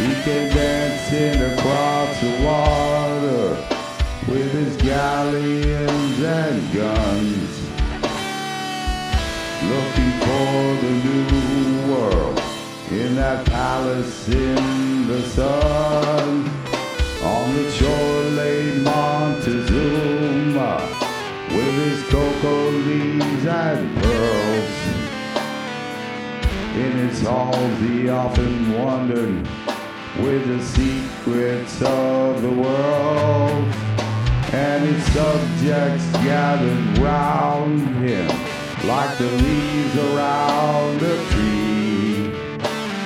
He came dancing across the water with his galleons and guns, looking for the new world in that palace in the sun. On the shore lay Montezuma with his cocoa leaves and pearls. In its halls he often wondered with the secrets of the world. And his subjects gathered round him like the leaves around a tree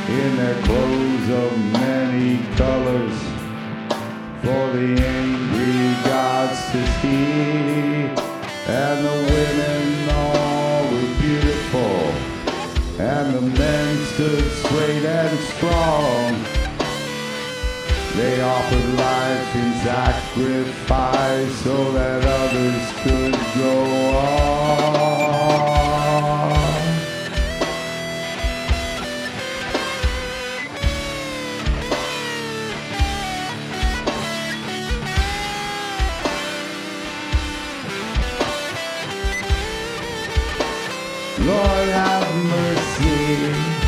in their clothes of many colors for the angry gods to see. And the women all were beautiful, and the men stood straight and. They offered life in sacrifice so that others could go on. Lord have mercy.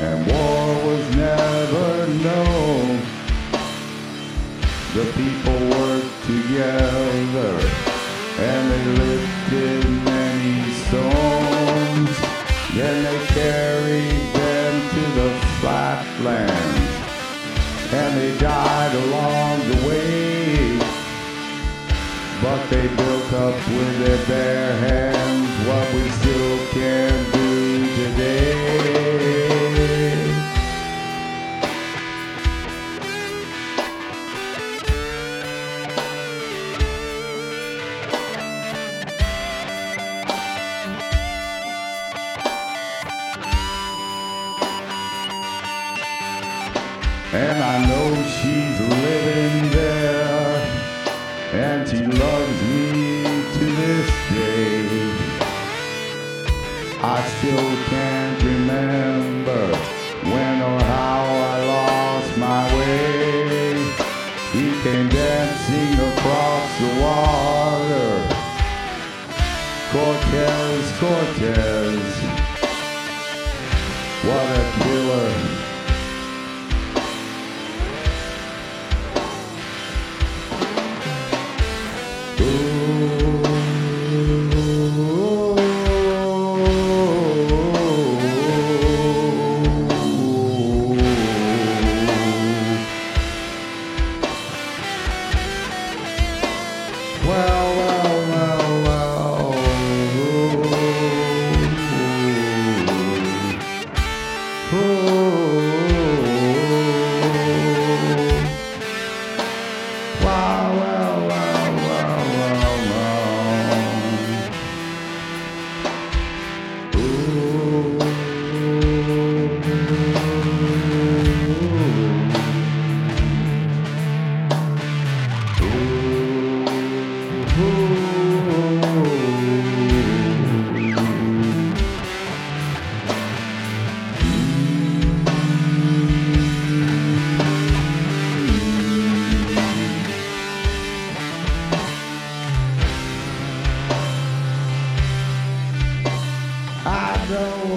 And war was never known. The people worked together, and they lifted many stones. Then they carried them to the flatlands, and they died along the way. But they built up with their bare hands what we still can do And I know she's living there, and she loves me to this day. I still can't remember when or how I lost my way. He came dancing across the water. Cortez, Cortez, what a killer. Well, Know.